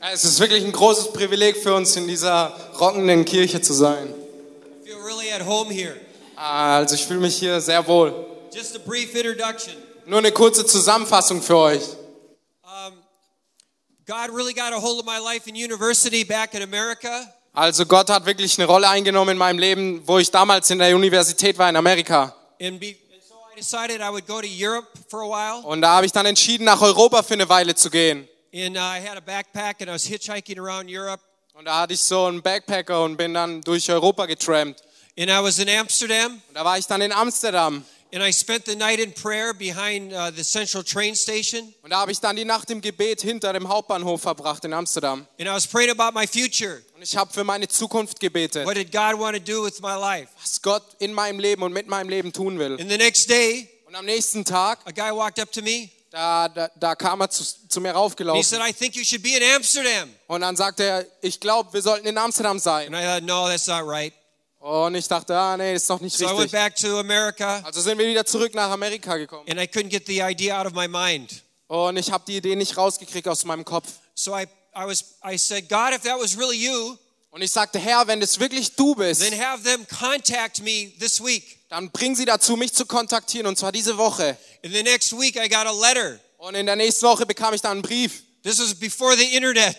Es ist wirklich ein großes Privileg für uns, in dieser rockenden Kirche zu sein. I feel really at home here. Also ich fühle mich hier sehr wohl. Just a brief introduction. Nur eine kurze Zusammenfassung für euch. God really got a hold of my life in university back in America. Also Gott hat wirklich eine Rolle eingenommen in meinem Leben, wo ich damals in der Universität war in Amerika. And, Und da habe ich dann entschieden, nach Europa für eine Weile zu gehen. Uh. Und da hatte ich so einen Backpacker und bin dann durch Europa getrampt. And I was in Amsterdam. Und da war ich dann in Amsterdam. And I spent the night in prayer behind uh, the central train station. Und da habe ich dann die Nacht im Gebet hinter dem Hauptbahnhof verbracht in Amsterdam. And I was praying about my future. Und ich habe für meine Zukunft gebetet, What did God want to do with my life? was Gott in meinem Leben und mit meinem Leben tun will. And the next day, Und am nächsten Tag, a guy walked up to me. da, da, da kam er zu, zu mir And he raufgelaufen. said, I think you should be in Amsterdam. Und dann sagte er, ich glaube, wir sollten in Amsterdam sein. And I thought, no, that's not right. Und ich dachte, ah, nee, ist noch nicht So I went richtig. back to America Also sind wir wieder zurück nach Amerika gekommen. and I couldn't get the idea out of my mind. Und ich habe die Idee nicht rausgekriegt aus meinem Kopf. So I, I was I said, God, if that was really you, Und ich sagte, Herr, wenn das wirklich du bist, then have them contact me this week. dann bring sie dazu, mich zu kontaktieren, und zwar diese Woche. In the next week, I got a letter. Und in der nächsten Woche bekam ich dann einen Brief. This was before the internet.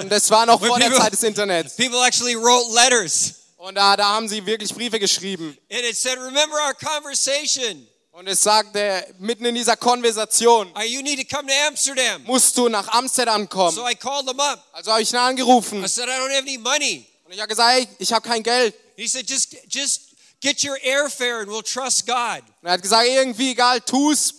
Und das war noch vor der people- Zeit des Internets. People actually wrote letters. Und da, da haben sie wirklich Briefe geschrieben. And it said, remember our conversation. Und es sagte, mitten in dieser Konversation you need to come to Amsterdam. musst du nach Amsterdam kommen. So I called him up. Also habe ich ihn angerufen. I said, I don't have any money. Und ich habe gesagt, hey, ich habe kein Geld. He said, just, just get your airfare and we'll trust God. Und er hat gesagt, irgendwie egal, tu's,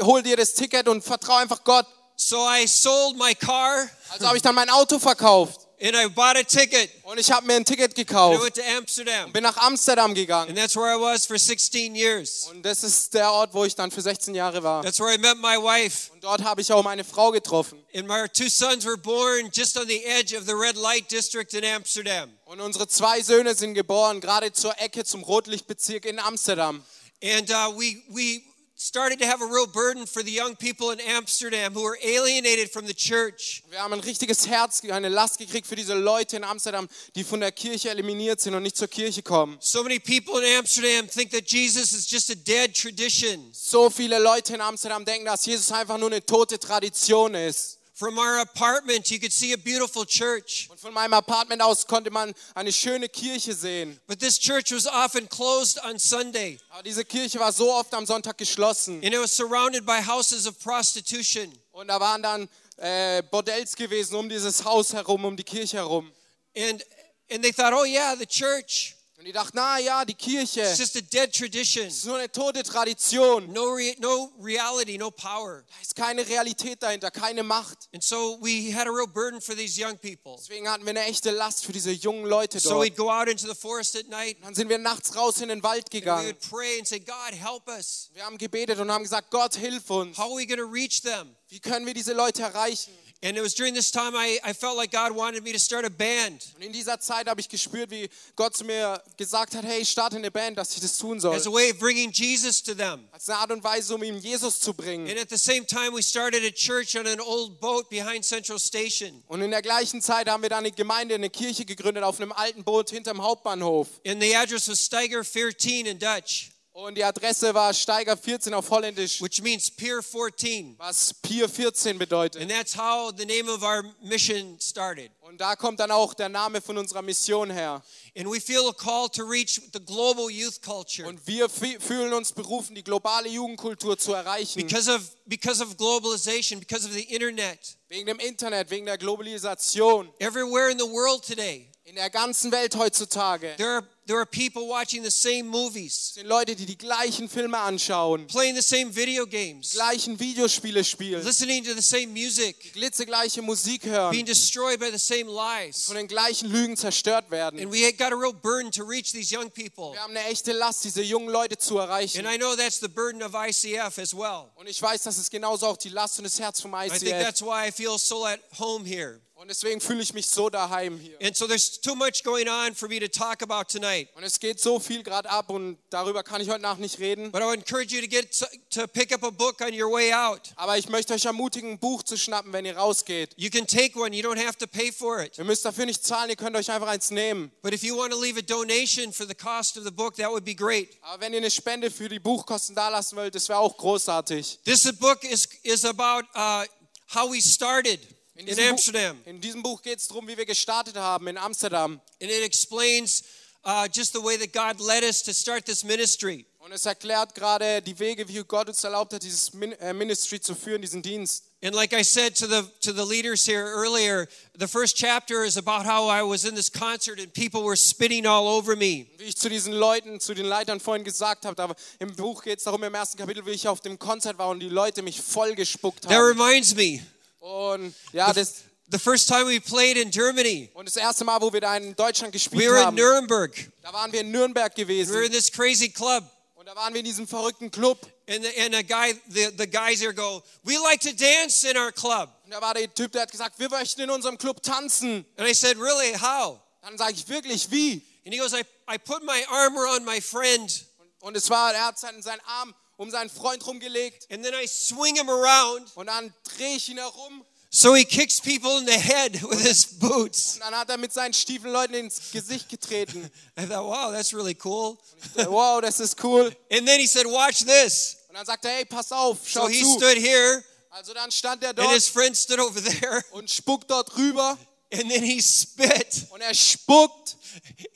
hol dir das Ticket und vertrau einfach Gott. So I sold my car Also habe ich dann mein Auto verkauft and I bought a ticket. und ich habe mir ein Ticket And I gekauft. went to Amsterdam. Bin nach Amsterdam gegangen. And that's where I was for 16 years. Und das ist der Ort, wo ich dann für 16 Jahre war. That's where I met my wife. Und dort habe ich auch meine Frau getroffen. And my two sons were born just on the edge of the red light district in Amsterdam. Und unsere zwei Söhne sind geboren, gerade zur Ecke zum Rotlichtbezirk in Amsterdam. And uh, we, we started to have a real burden for the young people in Amsterdam who were alienated from the church. Wir haben ein richtiges Herz, eine Last gekriegt für diese Leute in Amsterdam, die von der Kirche eliminiert sind und nicht zur Kirche kommen. So many people in Amsterdam think that Jesus is just a dead tradition. So viele Leute in Amsterdam denken, dass Jesus einfach nur eine tote Tradition ist. From our apartment, you could see a beautiful church. Und von meinem Apartment aus konnte man eine schöne Kirche sehen. But this church was often closed on Sunday. Aber diese Kirche war so oft am Sonntag geschlossen. And it was surrounded by houses of prostitution. Und da waren dann äh, Bordells gewesen um dieses Haus herum, um die Kirche herum. And, and they thought, oh, yeah, the church. Und die dachten, na ja, die Kirche It's ist just a dead tradition. nur eine tote Tradition. No, re- no reality, no power. Da ist keine Realität dahinter, keine Macht. And so we had a real burden for these young people. Deswegen hatten wir eine echte Last für diese jungen Leute So dort. we'd go out into the forest at night. Dann sind wir nachts raus in den Wald And we gegangen. would pray and say, God, help us. Wir haben gebetet und haben gesagt, Gott, hilf uns. How are we going to reach them? Wie können wir diese Leute erreichen? And it was during this time I, I felt like God wanted me to start a band Und in dieser Zeit habe ich gespürt, wie Gott zu mir gesagt hat, hey, starte eine Band, dass ich das tun soll. as a way of bringing Jesus to them. Als eine Art und Weise, um ihm Jesus zu bringen. And at the same time, we started a church on an old boat behind Central Station. Und in der gleichen Zeit haben wir dann eine Gemeinde, eine Kirche gegründet auf einem alten Boot hinterm Hauptbahnhof. And the address was Steiger 14 in Dutch, Und die Adresse war Steiger 14 auf Holländisch, which means Pier 14. was Pier 14 bedeutet. And that's how the name of our mission started. Und da kommt dann auch der Name von unserer Mission her. And we feel a call to reach the global youth culture. Und wir fü- fühlen uns berufen, die globale Jugendkultur zu erreichen. Because of, because of globalization, because of the internet. Wegen dem Internet, wegen der Globalisation. Everywhere in the world today, In der ganzen Welt heutzutage there are, there are people watching the same movies, sind Leute, die die gleichen Filme anschauen, playing the same video games, gleichen Videospiele spielen, listening to the same music, glitzegleiche Musik being hören, destroyed by the same lies. von den gleichen Lügen zerstört werden. And we got a real burden to reach these young people. Wir haben eine echte Last, diese jungen Leute zu erreichen. And I know that's the burden of ICF as well. Und ich weiß, das ist genauso auch die Last und das Herz vom I think ICF. that's why I feel so at home here. Und deswegen fühle ich mich so daheim hier. And so there's too much going on for me to talk about tonight. Und es geht so viel gerade ab und darüber kann ich heute Nacht nicht reden. But I would encourage you to get to, to pick up a book on your way out. Aber ich möchte euch ermutigen, ein Buch zu schnappen, wenn ihr rausgeht. You can take one, you don't have to pay for it. Ihr müsst dafür nicht zahlen, ihr könnt euch einfach eins nehmen. But if you want to leave a donation for the cost of the book, that would be great. Aber wenn ihr eine Spende für die Buchkosten dalassen wollt, das wäre auch großartig. This book is, is about uh, how we started in, diesem Amsterdam. Buch, in diesem Buch geht es darum, wie wir gestartet haben in Amsterdam. And it explains uh, just the way that God led us to start this ministry. Und es erklärt gerade die Wege, wie Gott uns erlaubt hat, dieses äh, Ministry zu führen, diesen Dienst. And like I said to the to the leaders here earlier, the first chapter is about how I was in this concert and people were spitting all over me. Wie ich zu diesen Leuten, zu den Leitern vorhin gesagt habe, aber im Buch geht es darum, im ersten Kapitel, wie ich auf dem Konzert war und die Leute mich voll gespuckt That haben. reminds me, Und ja, das, the first time we played in Germany, und das erste Mal, wo wir da in Deutschland gespielt we were in haben, Nuremberg. da waren wir in Nürnberg We were in gewesen. this crazy club. Und da waren wir in diesem verrückten Club. And the, and a guy, the, the guys there go, we like to dance in our club. Und da war der Typ, der hat gesagt, wir möchten in unserem Club tanzen. And I said, really, how? Dann sage ich wirklich, wie? And he goes, I, I put my arm around my friend Und es war, er hat seinen, seinen Arm um seinen Freund rumgelegt. and then I swing him around Und dann drehe ich ihn herum. so he kicks people in the head with his boots. Und dann hat er mit seinen Stiefeln Leuten ins Gesicht getreten. I thought, wow, that's really cool. Wow, das ist cool. And then he said, watch this. Und dann sagt er, hey, pass auf, schau So he zu. stood here Also dann stand er and dort his friend stood over there und spuckt dort rüber. and then he spit Und er spuckt.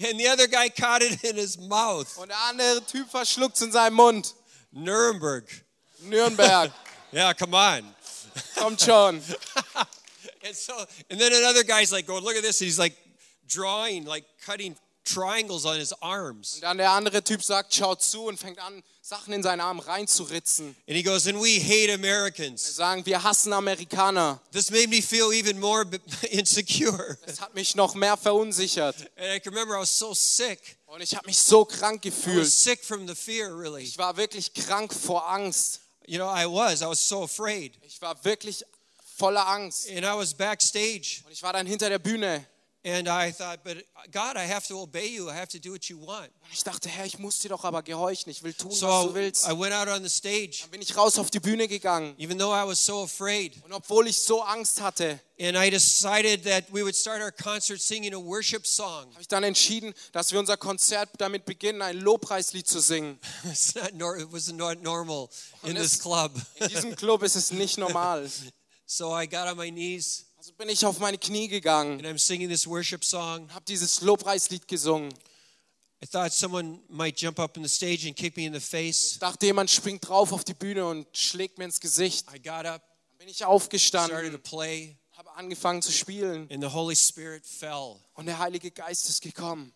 and the other guy caught it in his mouth. Und der andere Typ verschluckt in seinem Mund. Nuremberg. Nuremberg. Yeah, come on. Come on. And so, and then another guy's like going, look at this. He's like drawing, like cutting triangles on his arms. Und dann der andere Typ sagt, schaut zu und fängt an, Sachen in seinen Arm reinzuritzen. And he goes, and we hate Wir Americans. sagen, wir hassen Amerikaner. This made me feel even more insecure. Das hat mich noch mehr verunsichert. And I can remember I was so sick. Und ich habe mich so krank I was gefühlt. sick from the fear, really. Ich war wirklich krank vor Angst. You know, I was. I was so afraid. Ich war wirklich voller Angst. And I was backstage. Und ich war dann hinter der Bühne. And I thought, but God, I have to obey you. I have to do what you want. Ich dachte, Herr, ich muss dir doch aber gehorchen. Ich will tun, was So du willst. I went out on the stage, Dann bin ich raus auf die Bühne gegangen. even though I was so afraid. Und obwohl ich so Angst hatte, And I decided that we would start our concert singing a worship song. habe ich dann entschieden, dass wir unser Konzert damit beginnen, ein Lobpreislied zu singen. It's not it was not normal in this club. In diesem Club ist es nicht normal. So I got on my knees Also bin ich auf meine Knie gegangen and I'm singing this worship song. und habe dieses Lobpreislied gesungen. I thought someone might jump up on the stage and kick me in the face. Ich dachte, jemand springt drauf auf die Bühne und schlägt mir ins Gesicht. I got up, Dann bin ich started to aufgestanden, play, habe angefangen zu spielen and the Holy Spirit fell. und der Heilige Geist ist gekommen.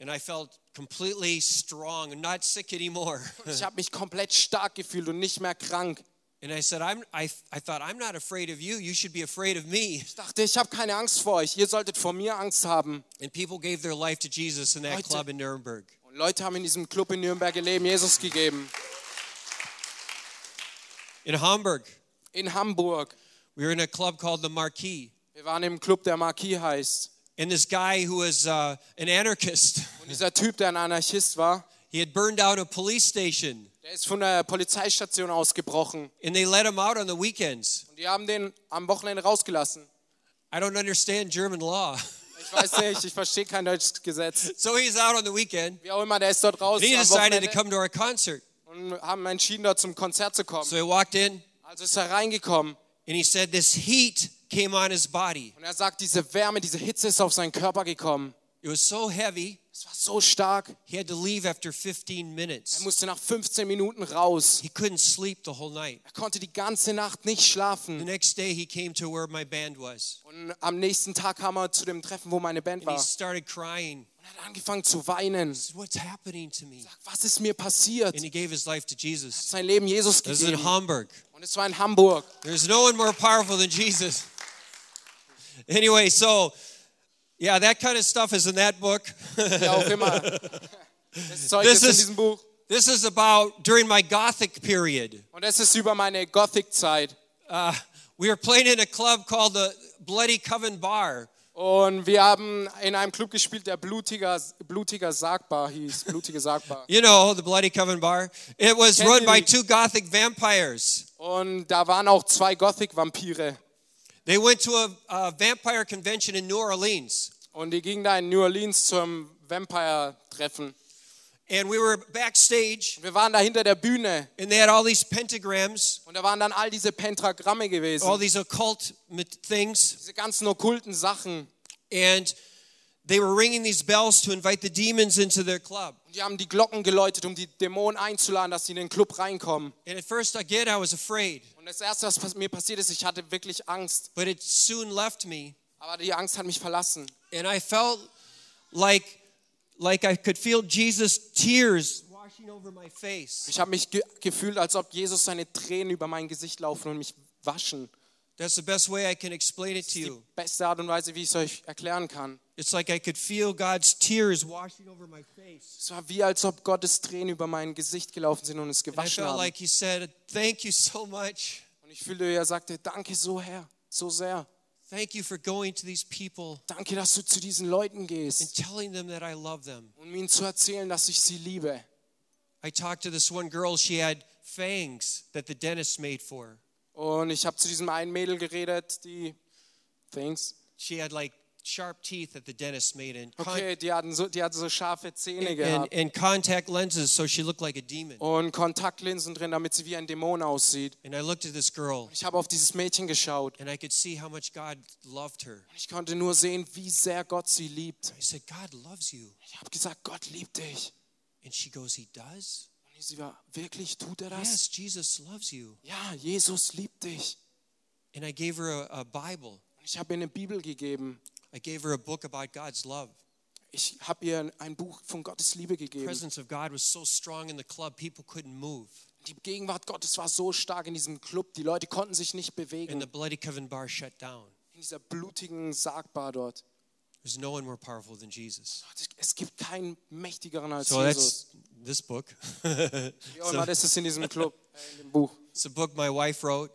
And I felt completely strong and not sick anymore. Ich habe mich komplett stark gefühlt und nicht mehr krank. And I said, I'm, I, I thought, I'm not afraid of you. You should be afraid of me. Ich dachte, ich habe keine Angst vor euch. Ihr solltet vor mir Angst haben. And people gave their life to Jesus in that Leute. club in Nuremberg. Und Leute haben in diesem Club in Nürnberg ihr Leben Jesus gegeben. In Hamburg, In Hamburg. we were in a club called the Marquis. Wir waren im Club, der Marquis heißt. And this guy who was uh, an anarchist, Und dieser Typ, der ein Anarchist war, he had burned down a police station. Der ist von der Polizeistation ausgebrochen. And they let him out on the weekends. Und die haben den am Wochenende rausgelassen. I don't understand German law. Ich weiß nicht, ich verstehe kein deutsches Gesetz. So he's out on the weekend. Wie auch immer, der ist dort raus he decided to come to our concert. und haben entschieden, dort zum Konzert zu kommen. So he walked in Also ist er reingekommen and he said this heat came on his body. und er sagt, diese Wärme, diese Hitze ist auf seinen Körper gekommen. It was so heavy, Es war so stark, he had to leave after 15 er minutes. musste nach 15 Minuten raus. He couldn't sleep the whole night. Er konnte die ganze Nacht nicht The schlafen. next day he came to where my band was. Und am nächsten Tag kam er zu dem Treffen, wo meine Band And war. he Und started crying. er hat angefangen zu weinen. Said, What's happening to me? Was ist mir passiert? And he gave his life to Jesus. Sein Leben Jesus This is in gegeben. Hamburg. Und es war in Hamburg. There's no one more powerful than Jesus. Anyway, so yeah, that kind of stuff is in that book. Wie auch immer. Das Zeug This ist in is- diesem Buch. this is about during my Gothic period. Und es ist über meine Gothic-Zeit. Uh, we were playing in a club called the Bloody Coven Bar. Und wir haben in einem Club gespielt, der Blutiger, Blutiger Sargbar hieß. Blutige Sargbar. You know, the Bloody Coven Bar. It was Kennt run by two Gothic vampires. Und da waren auch zwei Gothic-Vampire. They went to a, a vampire convention in New Orleans. Und die gingen da in New Orleans zum Vampire-Treffen. And we were backstage, Wir waren da hinter der Bühne and they had all these pentagrams, und da waren dann all diese Pentagramme all gewesen. these occult things. Diese ganzen okkulten Sachen. And they were ringing these bells to invite the demons into their club. Und die haben die Glocken geläutet, um die Dämonen einzuladen, dass sie in den Club reinkommen. And at first, again, I was afraid, Und das Erste, was mir passiert ist, ich hatte wirklich Angst. but it soon left me. Aber die Angst hat mich verlassen. And I felt like, like I could feel Jesus' tears washing over my face. Ich habe mich ge gefühlt, als ob Jesus seine Tränen über mein Gesicht laufen und mich waschen. That's the best way I can explain it to Die you. beste Art und Weise, wie ich es euch erklären kann. It's like I could feel God's tears washing over my face. Es war wie, als ob Gottes Tränen über mein Gesicht gelaufen sind und es And gewaschen haben. like He said, Thank you so much. Und ich fühlte, er sagte, danke so, Herr, so sehr. Thank you for going to these people Danke, dass du zu diesen Leuten and gehst telling them that I love them. und ihnen zu erzählen, dass ich sie liebe. I talked to this one girl, she had fangs that the dentist made for her. Und ich habe zu diesem einen Mädel geredet, die, thanks, She had like sharp teeth that the dentist made and, okay, die hatten so, die hatte so scharfe Zähne and, gehabt and contact lenses so she looked like a demon. und Kontaktlinsen drin, damit sie wie ein Dämon aussieht. And I looked at this girl Ich habe auf dieses Mädchen geschaut and I could see how much God loved her. und ich konnte nur sehen, wie sehr Gott sie liebt. I said, God loves you. Ich habe gesagt, Gott liebt dich. And she goes, He does? Und sie war, wirklich, tut er das? Yes, Jesus loves you. Ja, Jesus liebt dich. And I gave her a, a Bible. Und ich habe ihr eine Bibel gegeben. I gave her a book about God's love. Ich habe ihr ein Buch von Gottes Liebe gegeben. The presence of God was so strong in the club, people couldn't move. Die Gegenwart Gottes war so stark in diesem Club, die Leute konnten sich nicht bewegen. And the Bloody Coven bar shut down. In dieser blutigen Sargbar dort. There's no one more powerful than Jesus. Es gibt keinen mächtigeren als So Jesus. that's this book. So, das ist in diesem Club, äh, in dem Buch. it's a book my wife wrote.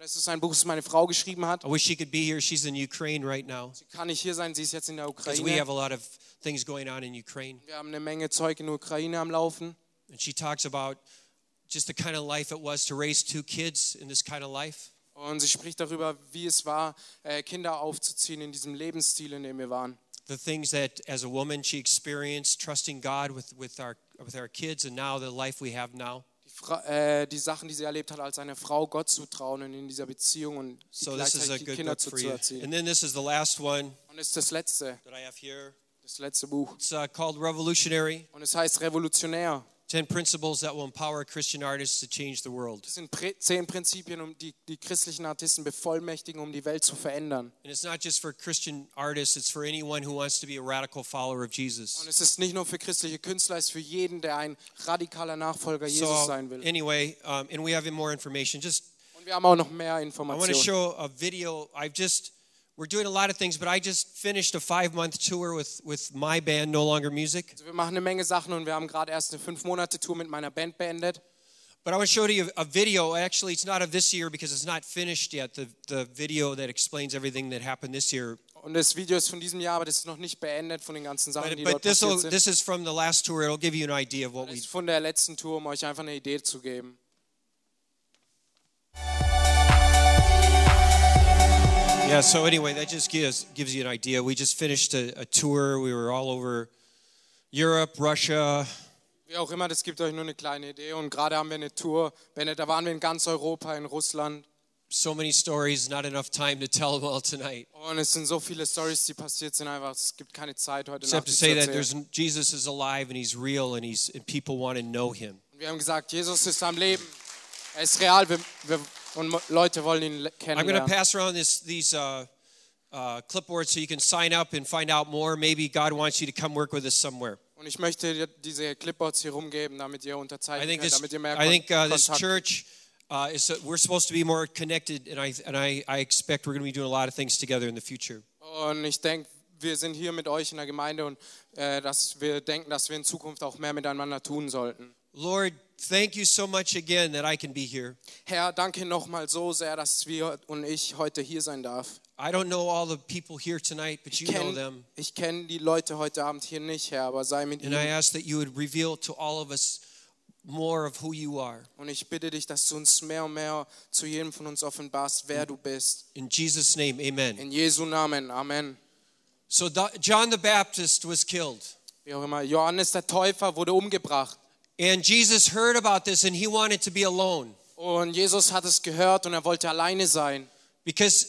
Und es ist ein Buch, das meine Frau geschrieben hat. I wish she could be here. She's in Ukraine right now Sie kann nicht hier sein, sie ist jetzt in der because we have Ukraine. a lot of things going on in Ukraine. Wir haben eine Menge Zeug in der Ukraine am Laufen. And she talks about just the kind of life it was to raise two kids in this kind of life. Und sie spricht darüber, wie es war, äh, Kinder aufzuziehen in diesem Lebensstil, in dem wir waren. The things that as a woman she experienced trusting God with, with, our, with our kids and now the life we have now. Die, äh, die Sachen, die sie erlebt hat, als eine Frau Gott zu trauen und in dieser Beziehung und So this is a gleichzeitig die Kinder zu, erziehen. And then this is the last one Und es ist das letzte, that I have here. das letzte Buch. It's uh, called Revolutionary Und es heißt Revolutionär. 10 Principles that will empower Christian artists to change the world. Das sind zehn Prinzipien, um die, die christlichen Artisten bevollmächtigen, um die Welt zu verändern. And it's not just for Christian artists, it's for anyone who wants to be a radical follower of Jesus. Und Jesus. es ist nicht nur für christliche Künstler, es ist für jeden, der ein radikaler Nachfolger Jesus So, sein will. anyway, um, and we have more information. Just, Und wir haben auch noch mehr I want to show a video. I've just, we're doing a lot of things, but I just finished a five month tour with, with my band, No Longer Music. Also wir machen eine Menge Sachen und wir haben gerade erst eine fünf Monate Tour mit meiner Band beendet. But I want to show you a video. Actually, it's not of this year because it's not finished yet. The, the video that explains everything that happened this year. Und das Video ist von diesem Jahr, aber das ist noch nicht beendet von den ganzen Sachen, But, die but dort this, passiert sind. this is from the last tour. It'll give you an idea of what Das we ist von der letzten Tour, um euch einfach eine Idee zu geben. Yeah, so anyway, that just gives gives you an idea. We just finished a, a tour. We were all over Europe, Russia, Wie auch immer, das gibt euch nur eine kleine Idee. Und gerade haben wir eine Tour beendet. Da waren wir in ganz Europa, in Russland. so many stories, not enough time to tell them all tonight. Und es sind so viele Stories, die passiert sind. Einfach, es gibt keine Zeit heute Except Nacht, to die zu say that erzählen. Jesus is alive and he's real and he's and people want to know him. Und wir haben gesagt, Jesus ist am Leben. Er ist real wir, wir, und Leute wollen ihn le- I'm going to kennenlernen. pass around this these uh, uh, clipboards so you can sign up and find out more. Maybe God wants you to come work with us somewhere. Und ich möchte diese Clipboards hier rumgeben, damit ihr unterzeichnen könnt, this damit ihr mehr I think uh, this church uh, is we're supposed to be more connected, and I and I, I expect we're going to be doing a lot of things together in the future. Und ich denke, wir sind hier mit euch in der Gemeinde und äh, dass wir denken, dass wir in Zukunft auch mehr miteinander tun sollten. Lord, thank you so much again that I can be here. Herr, danke nochmal so sehr, dass wir und ich heute hier sein darf. I don't know all the people here tonight, but Ich you know kenne them. kenn die Leute heute Abend hier nicht, Herr, aber sei mit And I ihnen. ask that you would reveal to all of us more of who you are. Und ich bitte dich, dass du uns mehr und mehr zu jedem von uns offenbarst, wer du bist. In Jesus' name, amen. In Jesu Namen. Amen. So John the Baptist was killed. Wie auch immer. Johannes der Täufer wurde umgebracht. And Jesus heard about this and he wanted to be alone Und Jesus hat es gehört und er wollte alleine sein. because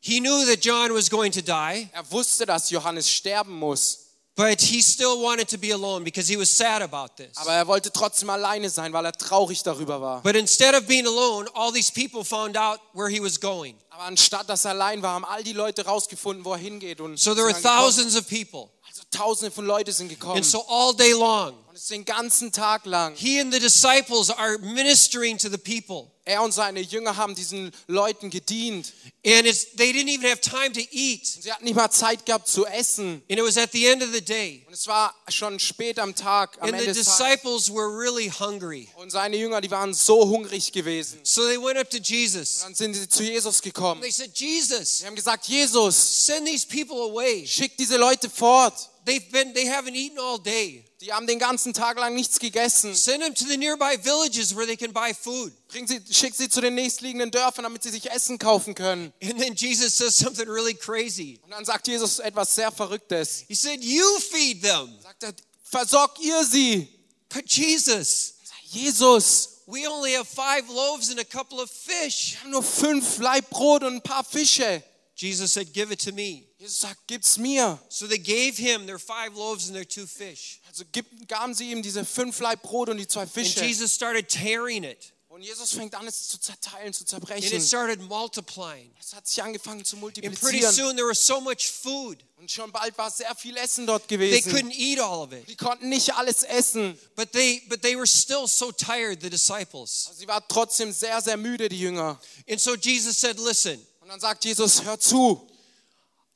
he knew that John was going to die, Er wusste, dass Johannes sterben muss. but he still wanted to be alone because he was sad about this. Aber er wollte trotzdem alleine sein, weil er traurig darüber war. But instead of being alone, all these people found out where he was going. Aber anstatt dass er allein war, haben all die Leute rausgefunden, wo er hingeht. Und So there were thousands of people. Tausende von Leuten sind gekommen. And so all day long, und den ganzen Tag lang. he and the disciples are ministering to the people. Er und seine Jünger haben diesen Leuten gedient. And they didn't even have time to eat. Sie hatten nicht mal Zeit gehabt zu essen. And it was at the end of the day. Und es war schon spät am Tag, am And the Ende Tages. disciples were really hungry. Und seine Jünger, die waren so hungrig gewesen. So they went up to Jesus. Dann sind sie zu Jesus gekommen. They said, Jesus, Sie haben gesagt, Jesus, send these people away. schick diese Leute fort. They've been they haven't eaten all day. Die haben den ganzen Tag lang nichts gegessen. Send them to the nearby villages where they can buy food. Bring sie, schick sie zu den nächstliegenden Dörfern, damit sie sich Essen kaufen können. And then Jesus says something really crazy. Und dann sagt Jesus etwas sehr Verrücktes. He said, You feed them. Sagt er, versorgt ihr sie. But Jesus, Jesus, we only have five loaves and a couple of fish. wir haben nur fünf Laib Brot und ein paar Fische. Jesus said, Give it to me. Jesus sagt, gib's mir. So they gave him their five loaves and their two fish. Also gaben sie ihm diese fünf Laib Brot und die zwei And Fische. Jesus started tearing it. Und Jesus fängt an, es zu zerteilen, zu And zerbrechen. it started multiplying. Es hat sich angefangen zu And pretty multiplizieren. soon there was so much food, Und schon bald war sehr viel Essen dort they gewesen. couldn't eat all of it. Die konnten nicht alles essen. But they but they were still so tired, the disciples. Sie waren trotzdem sehr, sehr müde, die Jünger. And so Jesus said, Listen, Und dann sagt Jesus, hör zu,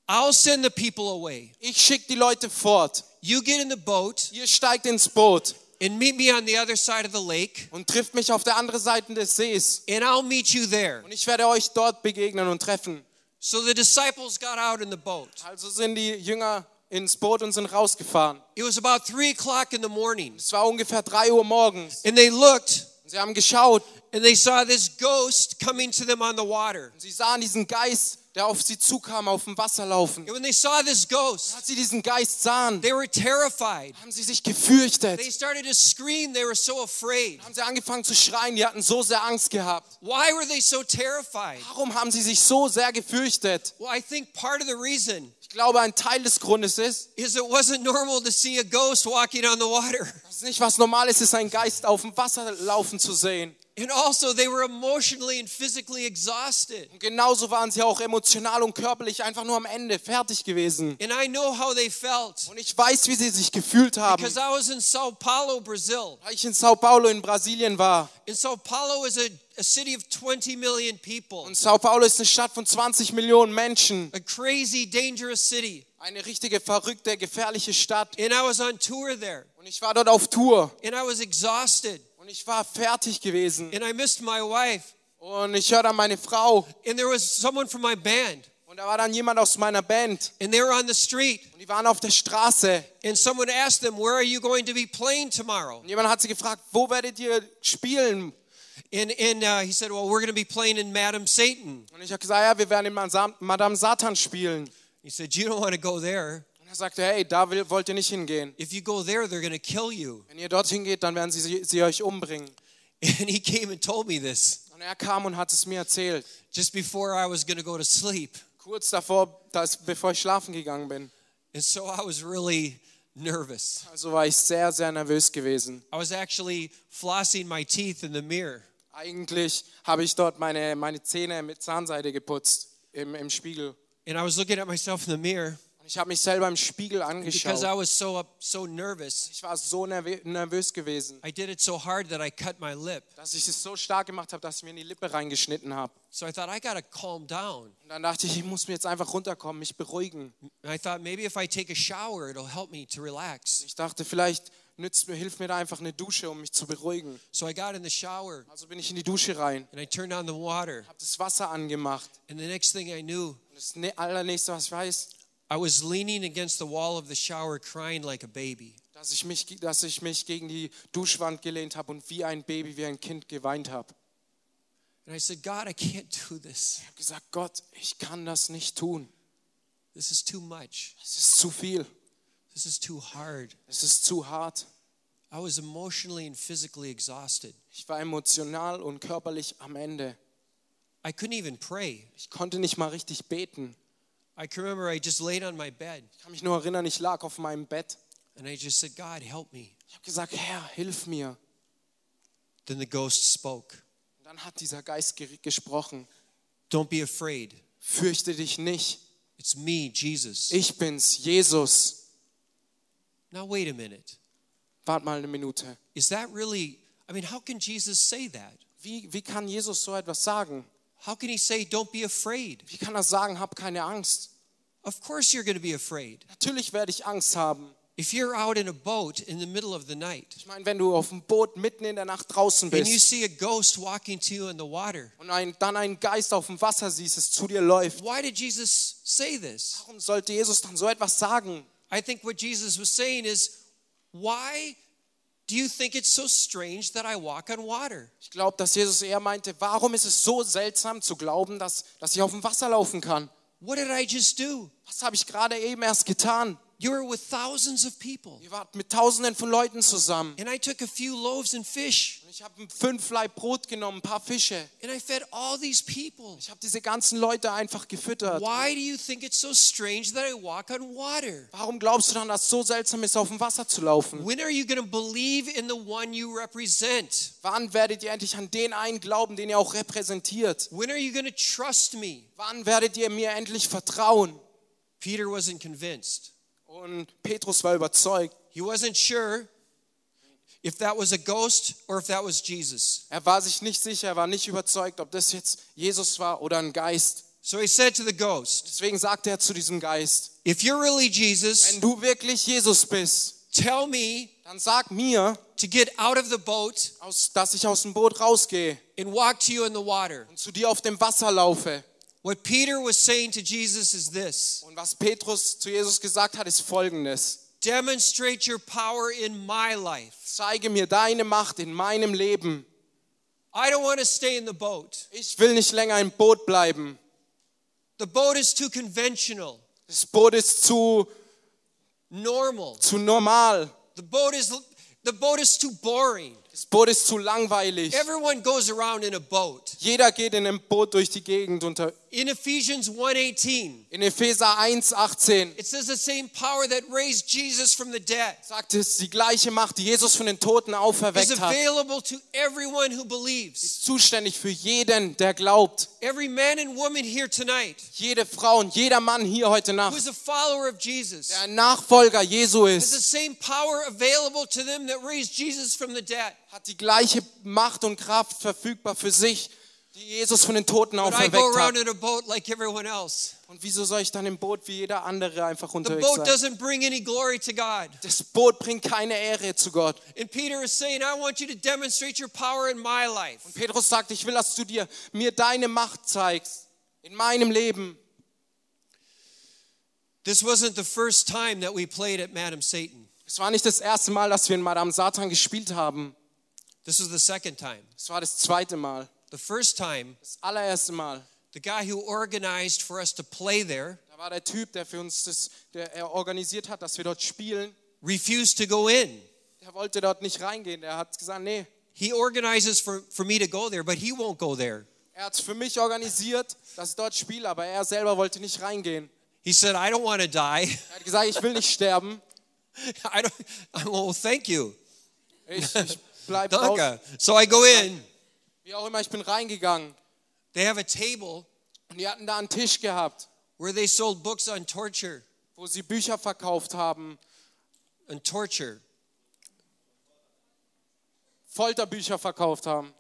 I'll send the people away. ich schicke die Leute fort. You get in the boat Ihr steigt ins Boot and meet me on the other side of the lake, und trifft mich auf der anderen Seite des Sees. and I'll meet you there. Und ich werde euch dort begegnen und treffen. So the disciples got out in the boat. Also sind die Jünger ins Boot und sind rausgefahren. It was about three o'clock in the morning. Es war ungefähr 3 Uhr morgens. And they looked Und sie haben geschaut and they saw this ghost coming to them on the water. und sie sahen diesen Geist, der auf sie zukam, auf dem Wasser laufen. And when they saw this ghost, Als sie diesen Geist sahen, they were terrified. haben sie sich gefürchtet. They started to scream. They were so afraid. Haben sie angefangen zu schreien, die hatten so sehr Angst gehabt. Why were they so terrified? Warum haben sie sich so sehr gefürchtet? Well, I think part of the reason Ich glaube, ein Teil des Grundes ist, is it wasn't normal to see a ghost walking on the water. dass es nicht was Normales ist, einen Geist auf dem Wasser laufen zu sehen. And also, they were emotionally and physically exhausted. Und genauso waren sie auch emotional und körperlich einfach nur am Ende fertig gewesen. And I know how they felt Und ich weiß, wie sie sich gefühlt haben, because I was in Sao Paulo, Brazil. weil ich in Sao Paulo in Brasilien war. And Sao Paulo is a, a city of 20 million people, Und Sao Paulo ist eine Stadt von 20 Millionen Menschen. a crazy, dangerous city. Eine richtige, verrückte, gefährliche Stadt. And I was on tour there, Und ich war dort auf Tour. and I was exhausted, Und ich war fertig gewesen. and I missed my wife. Und ich hörte meine Frau. And there was someone from my band, Und da war dann jemand aus meiner Band. and they were on the street. Und die waren auf der Straße. And someone asked them, Where are you going to be playing tomorrow? Und jemand hat sie gefragt, wo werdet ihr spielen? And, and uh, he said, Well, we're going to be playing in Madame Satan. Und ich habe gesagt, ja, wir werden in Madame Satan spielen. He said, You don't want to go there. Und er sagte, hey, da will, wollt ihr nicht hingehen. If you go there, they're going to kill you. Wenn ihr dorthin geht, dann werden sie, sie euch umbringen. And he came and told me this Und er kam und hat es mir erzählt. just before I was going to go to sleep. Kurz davor, dass, bevor ich schlafen gegangen bin. And so I was really nervous. Also war ich sehr, sehr nervös gewesen. I was actually flossing my teeth in the mirror. Eigentlich habe ich dort meine, meine Zähne mit Zahnseide geputzt im, im Spiegel. And I was looking at myself in the mirror Und ich habe mich selber im Spiegel because angeschaut. I was so up, so nervous. Ich war so nervö nervös gewesen, I did it so hard that I cut my lip. dass ich es so stark gemacht habe, dass ich mir in die Lippe reingeschnitten habe. So I thought I got to calm down. Und dann dachte ich, ich muss mir jetzt einfach runterkommen, mich beruhigen. And I thought maybe if I take a shower, it'll help me to relax. Ich dachte, vielleicht nützt mir, hilft mir da einfach eine Dusche, um mich zu beruhigen. So I got in the shower Also bin ich in die Dusche rein, and I turned on the water. habe das Wasser angemacht. And the next thing I knew, Und das ne- allernächste, was ich weiß, I was leaning against the wall of the shower crying like a baby. dass ich mich, dass ich mich gegen die Duschwand gelehnt habe und wie ein Baby, wie ein Kind geweint habe. And I said, God, I can't do this. Ich habe gesagt, Gott, ich kann das nicht tun. This is too much. Es ist zu viel. This is too hard. Es ist zu hart. I was emotionally and physically exhausted. Ich war emotional und körperlich am Ende. I couldn't even pray. Ich konnte nicht mal richtig beten. I can remember I just laid on my bed Ich kann mich nur erinnern, ich lag auf meinem Bett. and I just said, God, help me. Ich habe gesagt, Herr, hilf mir. Then the ghost spoke. Und dann hat dieser Geist ge- gesprochen. Don't be afraid. Fürchte dich nicht. It's me, Jesus. Ich bin's, Jesus. Now, wait a minute. Wart mal eine Minute. Is that really, I mean, how can Jesus say that? Wie, wie kann Jesus so etwas sagen? How can he say, don't be afraid? Wie kann er sagen, hab keine Angst? Of course you're going to be afraid. Natürlich werde ich Angst haben. If you're out in a boat in the middle of the night Ich meine, wenn du auf dem Boot mitten in der Nacht draußen and you bist see a ghost walking to you in the water, und ein, dann einen Geist auf dem Wasser siehst, es zu dir läuft, why did Jesus say this? warum sollte Jesus dann so etwas sagen? I think what Jesus was saying is, why do you think it's so strange that I walk on water? Ich glaube, dass Jesus eher meinte, warum ist es so seltsam zu glauben, dass, dass ich auf dem Wasser laufen kann? What did I just do? Was habe ich gerade eben erst getan? You were with thousands of people, Ihr wart mit tausenden von Leuten zusammen. and I took a few loaves and fish, Und Ich habe fünf Laib Brot genommen, ein paar Fische. and I fed all these people. Ich habe diese ganzen Leute einfach gefüttert. Why do you think it's so strange that I walk on water? Warum glaubst du dann, dass es so seltsam ist, auf dem Wasser zu laufen? When are you going to believe in the one you represent? Wann werdet ihr endlich an den einen glauben, den ihr auch repräsentiert? When are you going to trust me? Wann werdet ihr mir endlich vertrauen? Peter wasn't convinced. Und Petrus war überzeugt. He wasn't sure if that was a ghost or if that was Jesus. Er war sich nicht sicher, er war nicht überzeugt, ob das jetzt Jesus war oder ein Geist. So he said to the ghost, Deswegen sagte er zu diesem Geist, If you're really Jesus, wenn du wirklich Jesus bist, tell me dann sag mir, to get out of the boat aus, dass ich aus dem Boot rausgehe and walk to you in the water. und zu dir auf dem Wasser laufe. What Peter was saying to Jesus is this Und was Petrus zu Jesus gesagt hat, ist folgendes. Demonstrate your power in my life. Zeige mir deine Macht in meinem Leben. I don't want to stay in the boat. Ich will nicht länger im Boot bleiben. The boat is too conventional, Das Boot ist zu, normal. zu normal. The boat is the boat is too boring. Das Boot ist zu langweilig. Everyone goes around in a boat. Jeder geht in einem Boot durch die Gegend. Unter, In Ephesians 1:18, in Epheser 1, 18 it says the same power that raised Jesus from the dead sagt es, die gleiche Macht, die Jesus von den Toten is auferweckt hat, available to everyone who believes. ist zuständig für jeden, der glaubt. Every man and woman here tonight Jede Frau und jeder Mann hier heute who Nacht, is a follower of Jesus der ein Nachfolger Jesu has the ist, same power available to them that raised Jesus from the dead. hat die gleiche Macht und Kraft verfügbar für sich, die Jesus von den Toten But I go auferweckt around hat. in a boat like everyone else. Und wieso soll ich dann im Boot wie jeder andere einfach The unterwegs boat sein? doesn't bring any glory to God. Das Boot bringt keine Ehre zu Gott. And Peter is saying, I want you to demonstrate your power in my life. Petrus sagt, ich will, dass du dir mir deine Macht zeigst in meinem Leben. This wasn't the first time that we played at Madam Satan. Es war nicht das erste Mal, dass wir in Madame Satan gespielt haben. This was the second time. Es war das zweite Mal. The first time, Das allererste Mal. the guy who organized for us to play there Da war der Typ, der für uns das, der er organisiert hat, dass wir dort spielen. refused to go in. Der wollte dort nicht reingehen. Der hat gesagt, nee. He organizes for, for me to go there, but he won't go there. Er hat für mich organisiert, dass ich dort spiele, aber er selber wollte nicht reingehen. He said, I don't want to die. Er hat gesagt, ich will nicht sterben. I don't, well, thank you. Ich, ich bleib. Danke. So I go in. Wie auch immer, ich bin reingegangen. They have a table Und die hatten da einen Tisch gehabt, where they sold books on torture. wo sie Bücher verkauft haben. On torture. Folterbücher verkauft haben.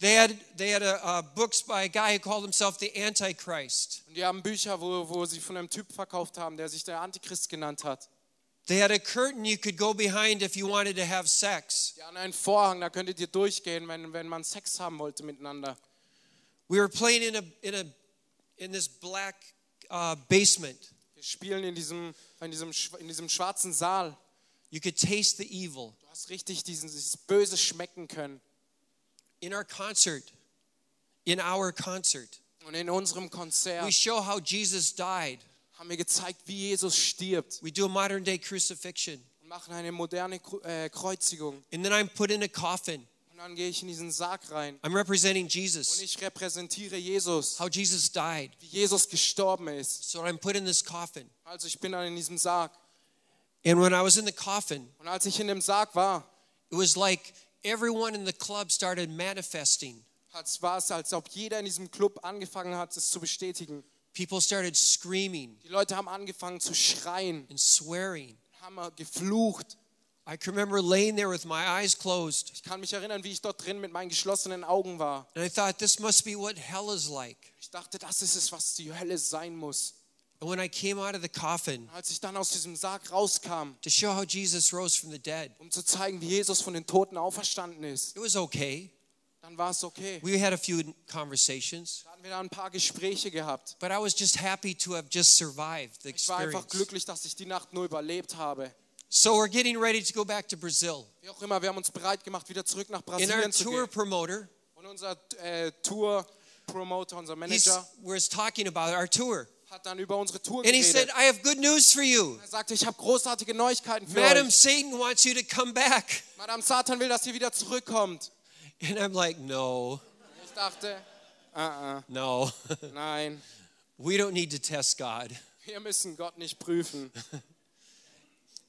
They had, they had a, uh, books by a guy who called himself the Antichrist. Und die haben Bücher, wo, wo sie von einem Typ verkauft haben, der sich der Antichrist genannt hat. They had a curtain you could go behind if you wanted to have sex. Die hatten einen Vorhang, da könntet ihr durchgehen, wenn, wenn man Sex haben wollte miteinander. We were playing in a in a in this black uh, basement. Wir spielen in diesem, in, diesem, in diesem schwarzen Saal. You could taste the evil. Du hast richtig diesen, dieses Böse schmecken können. In our concert, in our concert, Und in unserem Konzert we show how Jesus died. Haben wir gezeigt, wie Jesus stirbt. We do a modern day crucifixion. Und machen eine moderne äh, Kreuzigung. And then I'm put in a coffin. Und dann gehe ich in diesen Sarg rein. I'm representing Und Jesus, ich repräsentiere Jesus, how Jesus died. wie Jesus gestorben ist. So I'm put in this coffin. Also ich bin dann in diesem Sarg. And when I was in the coffin, Und als ich in dem Sarg war, it was like everyone in the club started manifesting. hat's- war es, als ob jeder in diesem Club angefangen hat, es zu bestätigen. People started screaming Die Leute haben angefangen zu schreien, and swearing. haben geflucht. I can remember laying there with my eyes closed, Ich kann mich erinnern, wie ich dort drin mit meinen geschlossenen Augen war. and I thought, this must be what hell is like. Ich dachte, das ist es, was die Hölle sein muss. And when I came out of the coffin Als ich dann aus diesem Sarg rauskam, to show how Jesus rose from the dead, um zu zeigen, wie Jesus von den Toten auferstanden ist, it was okay. Dann war es okay. We had a few conversations, Da hatten wir da ein paar Gespräche gehabt. but I was just happy to have just survived the Ich war einfach experience. glücklich, dass ich die Nacht nur überlebt habe. So we're getting ready to go back to Brazil. Wie auch immer, wir haben uns bereit gemacht, wieder zurück nach And our Brasilien zu tour gehen. promoter, Und unser äh, Tour-Promoter, unser he Manager, was talking about our tour. hat dann über unsere Tour And he said. I have good news for you. Er sagte, ich habe großartige Neuigkeiten für Madam euch. Satan wants you to come back. Madame Satan will, dass ihr wieder zurückkommt. And I'm like, no, Ich dachte, uh -uh, no. nein, we don't need to test God. wir müssen Gott nicht prüfen.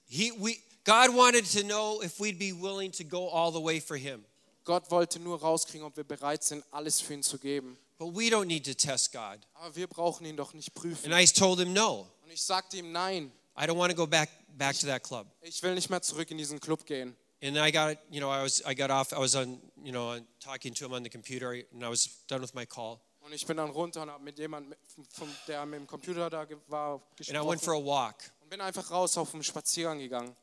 He, we, God wanted to know if we'd be willing to go all the way for him. Gott wollte nur rauskriegen, ob wir bereit sind, alles für ihn zu geben. But we don't need to test God. Aber wir brauchen ihn doch nicht prüfen. And I told him, no, Und ich sagte ihm, nein, I don't want to go back, back to that club. ich will nicht mehr zurück in diesen Club gehen. And I got, you know, I was, I got off, I was on, you know, on, talking to him on the computer and I was done with my call. Und ich bin dann runter und habe mit jemandem, der mit dem Computer da war, And I went for a walk. Und bin einfach raus auf einen Spaziergang gegangen.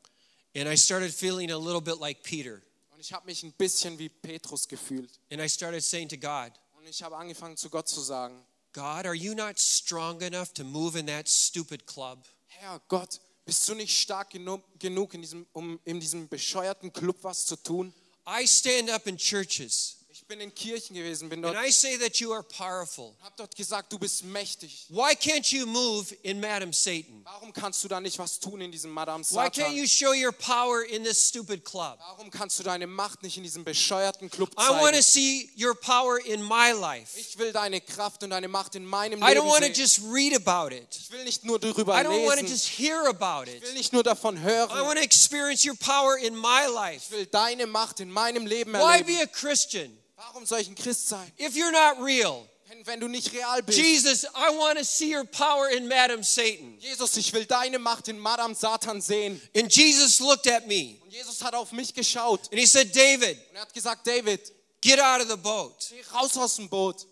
And I started feeling a little bit like Peter. Und ich habe mich ein bisschen wie Petrus gefühlt. And I started saying to God, Und ich habe angefangen zu Gott zu sagen, God, are you not strong enough to move in that stupid club? Herr Gott, bist du nicht stark genu genug, in diesem, um in diesem bescheuerten Club was zu tun? I stand up in churches Ich bin in Kirchen gewesen, bin dort, and I say that you are powerful. habe dort gesagt, du bist mächtig. Why can't you move in Madam Satan? Warum kannst du da nicht was tun in diesem Madame Why can't Satan? you show your power in this stupid club? Warum kannst du deine Macht nicht in diesem bescheuerten Club I want to zeigen? see your power in my life. Ich will deine Kraft und deine Macht in meinem I don't Leben want to just read about it. Ich will nicht nur darüber I don't want to just hear about Ich it. will nicht nur davon I hören. want to experience your power in my Ich life. will deine Macht in meinem Leben Why erleben. be a Christian Warum soll ich ein Christ sein? if you're not real? Wenn, wenn du nicht real bist. Jesus, I want to see your power in Madam Satan. Jesus, ich will deine Macht in Madame Satan sehen. And Jesus looked at me Und Jesus hat auf mich geschaut. and he said, David, Und er hat gesagt, David, get out of the boat. geh raus aus dem Boot.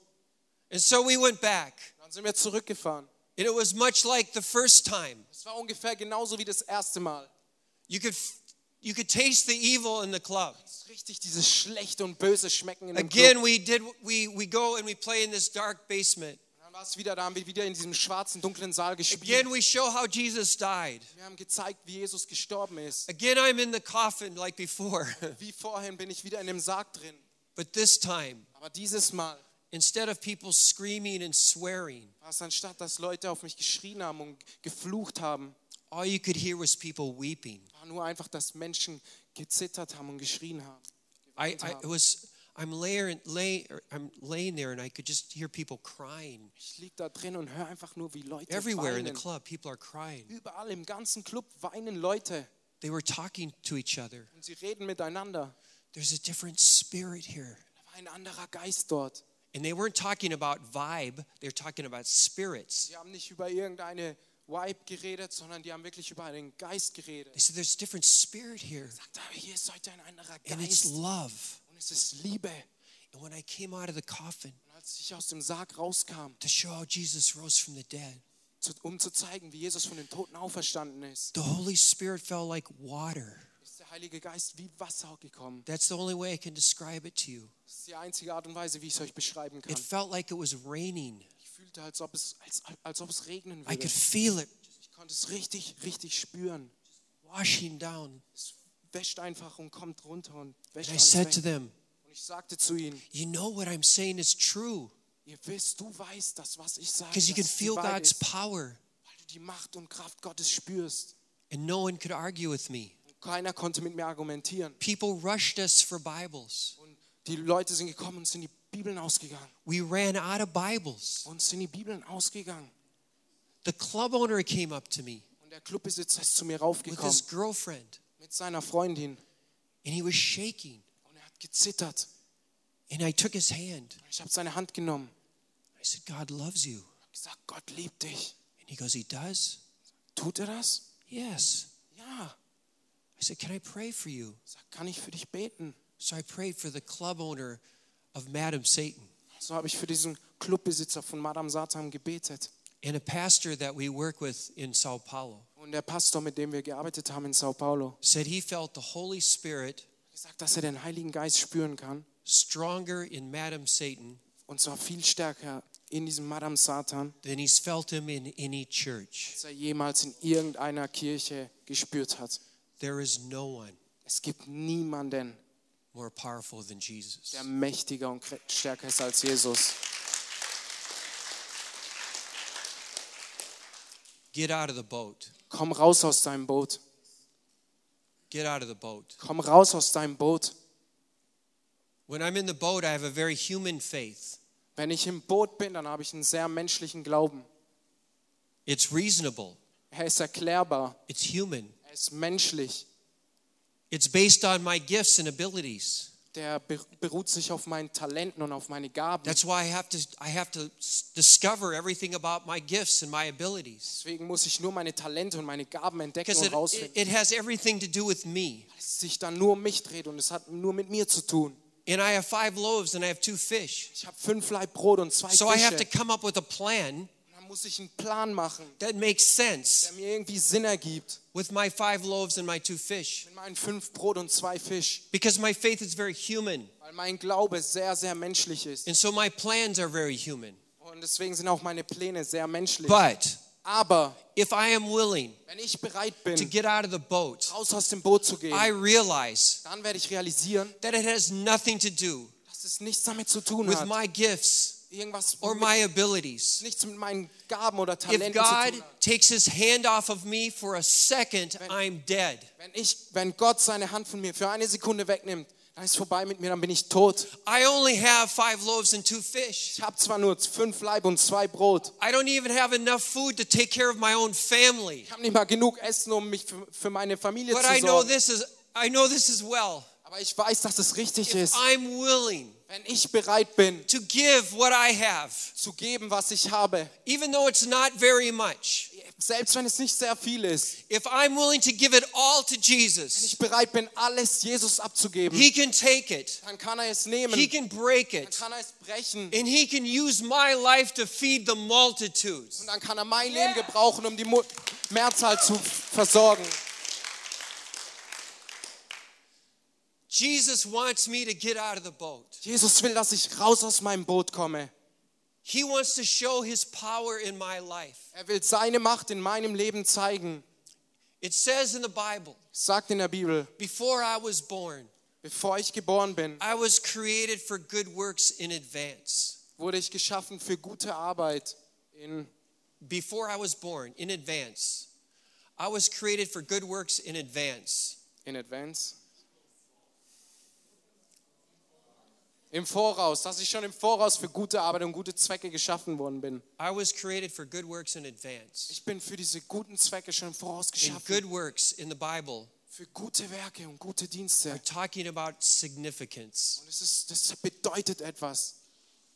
And so we went back. Dann sind wir zurückgefahren. And it was much like the first time. Es war ungefähr genauso wie das erste Mal. You could, you could taste the evil in the club. Richtig dieses schlechte und böse Schmecken in dem Again, Club. we did we we go and we play in this dark basement. Dann war es wieder, da haben wir wieder in diesem schwarzen, dunklen Saal gespielt. Again, we show how Jesus died. Wir haben gezeigt, wie Jesus gestorben ist. Again, I'm in the coffin like before. Wie vorhin bin ich wieder in dem Sarg drin. But this time, Aber dieses Mal instead of people screaming and swearing, war es anstatt, dass Leute auf mich geschrien haben und geflucht haben, all you could hear was people weeping. Nur einfach, dass Menschen gezittert haben und geschrien haben. I, I was I'm laying, lay, I'm laying there and I could just hear people crying. Ich lieg da drin und höre einfach nur, wie Leute Everywhere in the weinen. club, people are crying. Überall im ganzen Club weinen Leute They were talking to each other. und sie reden miteinander. There's a different spirit here. Da war ein anderer Geist dort. And they weren't talking about vibe, they're talking about spirits. Sie haben nicht über irgendeine Vibe geredet, sondern die haben wirklich über einen Geist geredet. They said, There's a different spirit here, Sagt, hier ist heute ein anderer and it's Geist love. und es ist Liebe. And when I came out of the coffin Und als ich aus dem Sarg rauskam, to show how Jesus rose from the dead, um zu zeigen, wie Jesus von den Toten auferstanden ist, The Holy Spirit fell like water. ist der Heilige Geist wie Wasser gekommen. That's the only way I can describe it to you. Das ist die einzige Art und Weise, wie ich es euch beschreiben kann. It felt like it was raining. Fühlte, als ob es, als, als ob es regnen I würde. could feel it Ich konnte es richtig, richtig spüren. washing down. Es wäscht einfach und kommt runter und wäscht And I alles said to weg. them, Und ich sagte zu ihnen, You know what I'm saying is true ihr wisst, du weißt, dass was ich sage, because you can dass die feel Wahrheit God's ist, power, weil du die Macht und Kraft Gottes spürst. and no one could argue with me. Und keiner konnte mit mir argumentieren. People rushed us for Bibles. Und die Leute sind gekommen und sind die Bibeln ausgegangen. We ran out of Bibles. Und sind die Bibeln ausgegangen. The club owner came up to me Und der Clubbesitzer ist zu mir with his girlfriend, mit seiner Freundin. and he was shaking. Und er hat gezittert. And I took his hand. Und ich habe seine Hand genommen. I said, God loves you. Ich gesagt, Gott liebt dich. And he goes, He does? Tut er das? Yes. Ja. I said, Can I pray for you? Sag, kann ich für dich beten? So I prayed for the club owner of Madam Satan So habe ich für diesen Clubbesitzer von Madame Satan gebetet. and a pastor that we work with in Sao Paulo. Und der Pastor, mit dem wir gearbeitet haben in Sao Paulo, said he felt the Holy Spirit gesagt, dass er den Heiligen Geist spüren kann. stronger in Madam Satan Und zwar viel stärker in diesem Madame Satan, than he's felt him in any church. als er jemals in irgendeiner Kirche gespürt hat. There is no one Es gibt niemanden, more powerful than Jesus. der mächtiger und stärker ist als Jesus. Get out of the boat. Komm raus aus deinem Boot. Get out of the boat. Komm raus aus deinem Boot. When I'm in the boat, I have a very human faith. Wenn ich im Boot bin, dann habe ich einen sehr menschlichen Glauben. It's reasonable, Er ist erklärbar. it's human, Er ist menschlich. It's based on my gifts and abilities. Der beruht sich auf meinen Talenten und auf meine Gaben. That's why I have to I have to discover everything about my gifts and my abilities. Deswegen muss ich nur meine Talente und meine Gaben entdecken Because und it, rausfinden. it, it has everything to do with me. Es sich dann nur um mich dreht und es hat nur mit mir zu tun. And I have five loaves and I have two fish. Ich habe fünf Laib Brot und zwei So I have to come up with a plan muss ich einen Plan machen, that makes sense der mir irgendwie Sinn ergibt. with my five loaves and my two fish. Mit meinen fünf Brot und zwei Fisch. Because my faith is very human. Weil mein Glaube sehr, sehr menschlich ist. And so my plans are very human. Und deswegen sind auch meine Pläne sehr menschlich. But Aber if I am willing wenn ich bereit to bin, get out of the boat, raus aus dem Boot zu gehen, I realize dann werde ich realisieren, that it has nothing to do dass es nichts damit zu tun with hat. my gifts Irgendwas or my abilities. nichts mit meinen Gaben oder If Talenten zu God takes his hand off of me for a second, I'm dead. Wenn, ich, wenn Gott seine Hand von mir für eine Sekunde wegnimmt, dann ist vorbei mit mir, dann bin ich tot. I only have five loaves and two fish. Ich habe zwar nur fünf Leib und zwei Brot. I don't even have enough food to take care of my own family. Ich habe nicht mal genug Essen, um mich für, für meine Familie But zu I know sorgen. this is I know this is well. Aber ich weiß, dass es richtig ist. I'm willing Wenn ich bereit bin, to give what I have, zu geben, was ich habe, even though it's not very much. selbst wenn es nicht sehr viel ist, If I'm willing to give it all to wenn Jesus, ich bereit bin, alles Jesus abzugeben, He can take it. dann kann er es nehmen, He can break dann it. kann er es brechen And he can use my life to feed the multitudes. und dann kann er mein Leben gebrauchen, um die Mu- Mehrzahl zu versorgen. Jesus wants me to get out of the boat. Jesus will, dass ich raus aus meinem Boot komme. He wants to show his power in my life. Er will seine Macht in meinem Leben zeigen. It says in the Bible, sagt in der Bibel, before I was born, bevor ich geboren bin, I was created for good works in advance. wurde ich geschaffen für gute Arbeit in Before I was born, in advance. I was created for good works in advance. in advance. Im Voraus, dass ich schon im Voraus für gute Arbeit und gute Zwecke geschaffen worden bin. I was created for good works in advance. Ich bin für diese guten Zwecke schon im Voraus geschaffen. good works in the Bible Für gute Werke und gute Dienste. are talking about significance. Und es ist, das bedeutet etwas.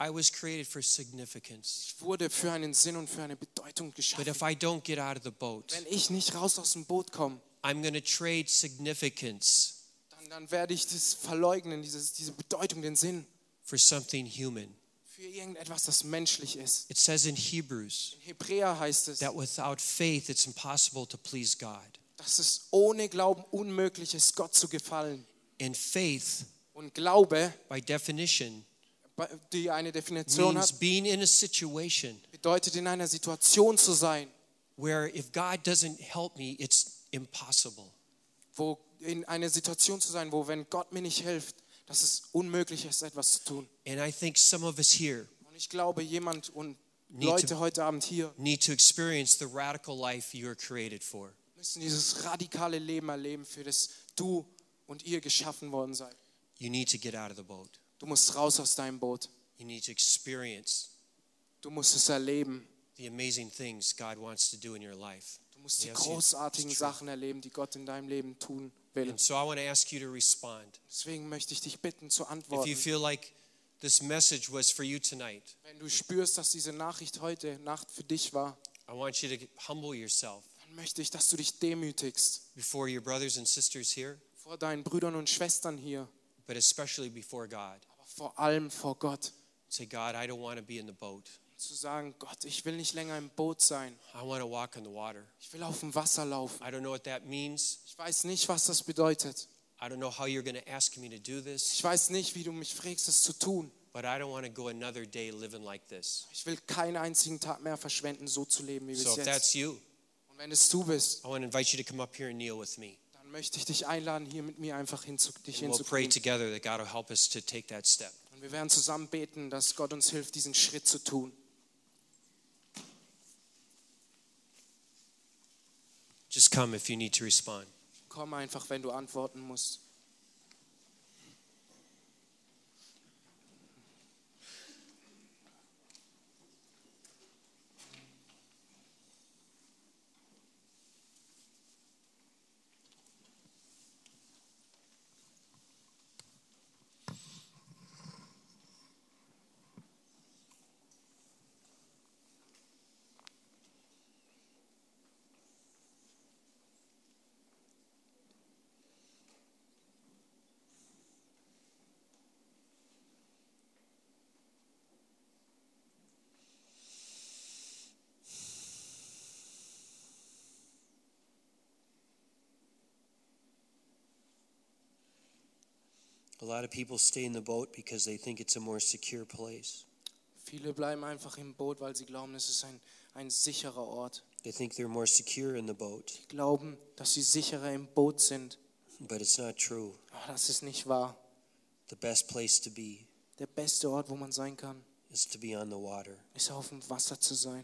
I was created for significance. Ich wurde für einen Sinn und für eine Bedeutung But geschaffen. if I don't get out of the boat, Wenn ich nicht raus aus dem Boot komme, I'm going to trade significance dann, werde ich das verleugnen, dieses, diese Bedeutung, den Sinn, for something human. für irgendetwas, das menschlich ist. It says in Hebrews In Hebräer heißt es, that without faith it's impossible to please God. dass es ohne Glauben unmöglich ist, Gott zu gefallen. And faith, Und Glaube, by definition, die eine Definition means hat, being in a situation bedeutet in einer Situation zu sein, where if God doesn't help me, it's impossible. wo in einer Situation zu sein, wo wenn Gott mir nicht hilft, dass es unmöglich ist, etwas zu tun. And I think some of us here Und ich glaube, jemand und Leute to- heute Abend hier need to experience the radical life you were created for. müssen dieses radikale Leben erleben, für das du und ihr geschaffen worden seid. You need to get out of the boat. Du musst raus aus deinem Boot. You need to experience Du musst es erleben. the amazing things God wants to do in your life. Musst die großartigen. Sachen erleben, die Gott in deinem Leben tun will. And so I want to ask you to respond. Deswegen möchte ich dich bitten zu If antworten. you feel like this message was for you tonight, Wenn du spürst, dass diese Nachricht heute Nacht für dich war, I want you to humble yourself dann möchte ich, dass du dich demütigst before your brothers and sisters here, vor deinen Brüdern und Schwestern hier, but especially before God. aber vor allem vor Gott. Say, God, I don't want to be in the boat. Zu sagen, Gott, ich will nicht länger im Boot sein. I want to walk on the water. Ich will auf dem Wasser laufen. I don't know what that means. Ich weiß nicht, was das bedeutet. I don't know how you're going to ask me to do this, Ich weiß nicht, wie du mich fragst, es zu tun. but I don't want to go another day living like this. Ich will keinen einzigen Tag mehr verschwenden, so zu leben wie bis So if jetzt. that's you, Und wenn es du bist, I want to invite you to come up here and kneel with me. dann möchte ich dich einladen, hier mit mir einfach hinzu, dich And we'll pray together that God will help us to take that step. Und wir werden zusammen beten, dass Gott uns hilft, diesen Schritt zu tun. Just come if you need to respond. Komm einfach, wenn du antworten musst. A lot of people stay in the boat because they think it's a more secure place. Viele bleiben einfach im Boot, weil sie glauben, es ist ein, ein sicherer Ort. They think they're more secure in the boat, Sie glauben, dass sie sicherer im Boot sind. but it's not true. Aber das ist nicht wahr. The best place to be Der beste Ort, wo man sein kann, is to be on the water. ist auf dem Wasser zu sein.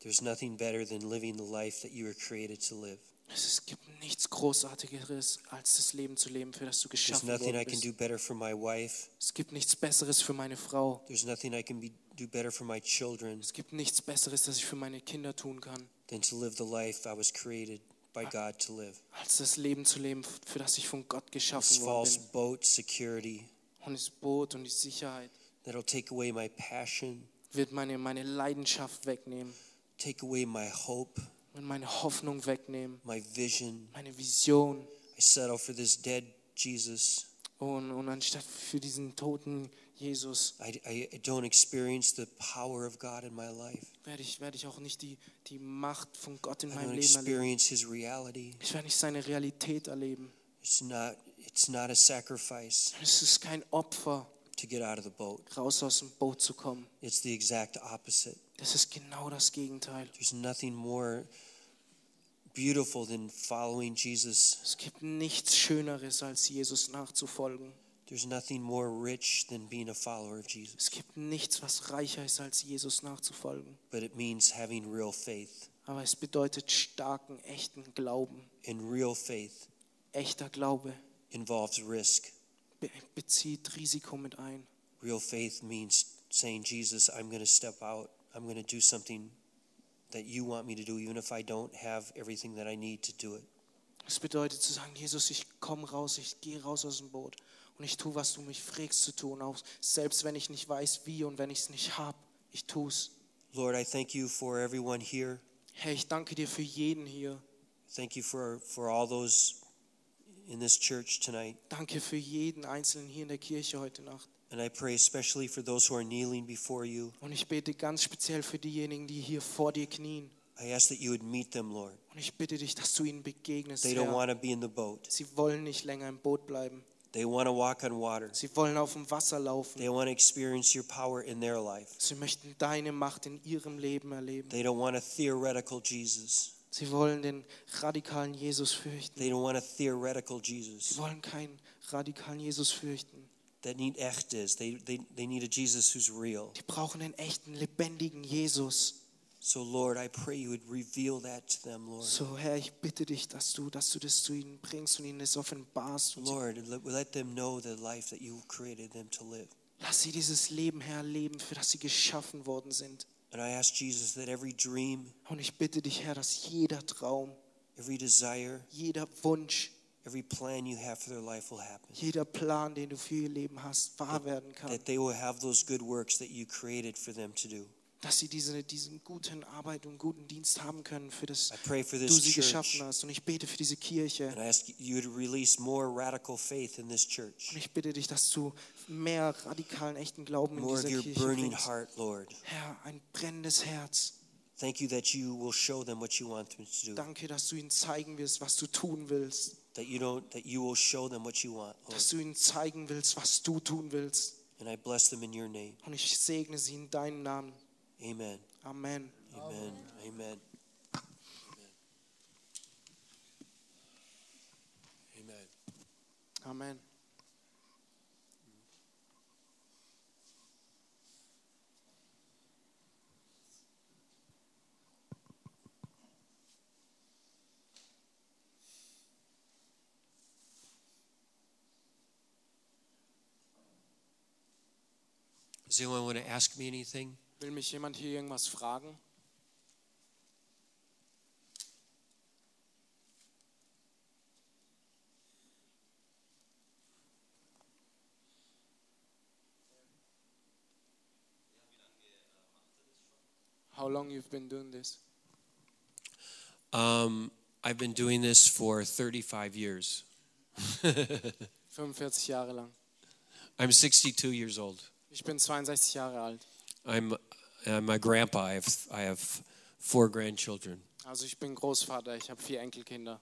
There's nothing better than living the life that you were created to live. Es gibt nichts Großartigeres, als das Leben zu leben, für das du There's geschaffen nothing I can bist. do better for my wife. Es gibt nichts Besseres für meine Frau. There's nothing I can be, do better for my children Es gibt nichts Besseres, das ich für meine Kinder tun kann, than to live the life I was created by God to live. als das Leben zu leben, für das ich von Gott This geschaffen worden false bin. boat security Und das Boot und die Sicherheit that'll take away my passion, wird meine, meine Leidenschaft wegnehmen take away my hope, und meine Hoffnung wegnehmen, my vision. meine Vision. I settle for this dead Jesus. Und, und anstatt für diesen toten Jesus I, I, don't experience the power of God in my life. werde ich, werde ich auch nicht die, die Macht von Gott in I meinem don't Leben erleben. His reality. Ich werde nicht seine Realität erleben. It's not, it's not a sacrifice Es ist kein Opfer, to get out of the boat. raus aus dem Boot zu kommen. It's the exact opposite. Das ist genau das Gegenteil. There's nothing more beautiful than following Jesus. Es gibt nichts Schöneres, als Jesus nachzufolgen. There's nothing more rich than being a follower of Jesus. Es gibt nichts, was reicher ist, als Jesus nachzufolgen. But it means having real faith. Aber es bedeutet starken, echten Glauben. And real faith Echter Glaube involves risk. be bezieht Risiko mit ein. Real faith means saying, Jesus, I'm going to step out. I'm going to do something that you want me to do, even if I don't have everything that I need to do it. Es bedeutet zu sagen, Jesus, ich komme raus, ich gehe raus aus dem Boot und ich tue, was du mich fragst zu tun, auch selbst wenn ich nicht weiß, wie und wenn ich es nicht habe, ich tue es. Lord, I thank you for everyone here. Herr, ich danke dir für jeden hier. Thank you for, for all those in this church tonight. Danke für jeden Einzelnen hier in der Kirche heute Nacht. And I pray especially for those who are kneeling before you. Und ich bete ganz speziell für diejenigen, die hier vor dir knien. I ask that you would meet them, Lord. Und ich bitte dich, dass du ihnen begegnest, They don't Herr. want to be in the boat. Sie wollen nicht länger im Boot bleiben. They want to walk on water. Sie wollen auf dem Wasser laufen. They want to experience your power in their life. Sie möchten deine Macht in ihrem Leben erleben. They don't want a theoretical Jesus. Sie wollen den radikalen Jesus fürchten. They don't want a theoretical Sie Jesus wollen keinen radikalen Jesus fürchten. That need echt is. They, they, they need a Jesus who's real. Die brauchen einen echten, lebendigen Jesus. So, Lord, I pray you would reveal that to them, Lord. So, Herr, ich bitte dich, dass du, dass du das zu ihnen bringst und ihnen das offenbarst. Lord, let them know the life that you created them to live. lass sie dieses Leben, Herr, leben, für das sie geschaffen worden sind. And I ask Jesus that every dream, Und ich bitte dich, Herr, dass jeder Traum, every desire, jeder Wunsch, every plan you have for their life will happen. jeder Plan, den du für ihr Leben hast, wahr werden kann. That they will have those good works that you created for them to do. Dass sie diese, diesen guten Arbeit und guten Dienst haben können, für das du sie geschaffen hast. Und ich bete für diese Kirche. And I ask you to release more radical faith in this Und church. ich bitte dich, dass du mehr radikalen, echten Glauben in More of dieser your Kirche burning bringst. heart, Lord. Herr, ein brennendes Herz. Thank you that you will show them what you want them to do. Danke, dass du ihnen zeigen wirst, was du tun willst. That you don't that you will show them what you want, Lord. Dass du ihnen zeigen willst, was du tun willst. And I bless them in your name. Und ich segne sie in deinem Namen. Amen. Amen. Amen. Amen. Amen. Amen. Does anyone want to ask me anything? Will mich jemand hier irgendwas fragen? How long you've been doing this? Um, I've been doing this for 35 years. 45 Jahre lang. I'm 62 years old. Ich bin 62 Jahre alt. I'm, I'm a grandpa. I have, I have four grandchildren. Also ich bin Großvater, ich habe vier Enkelkinder.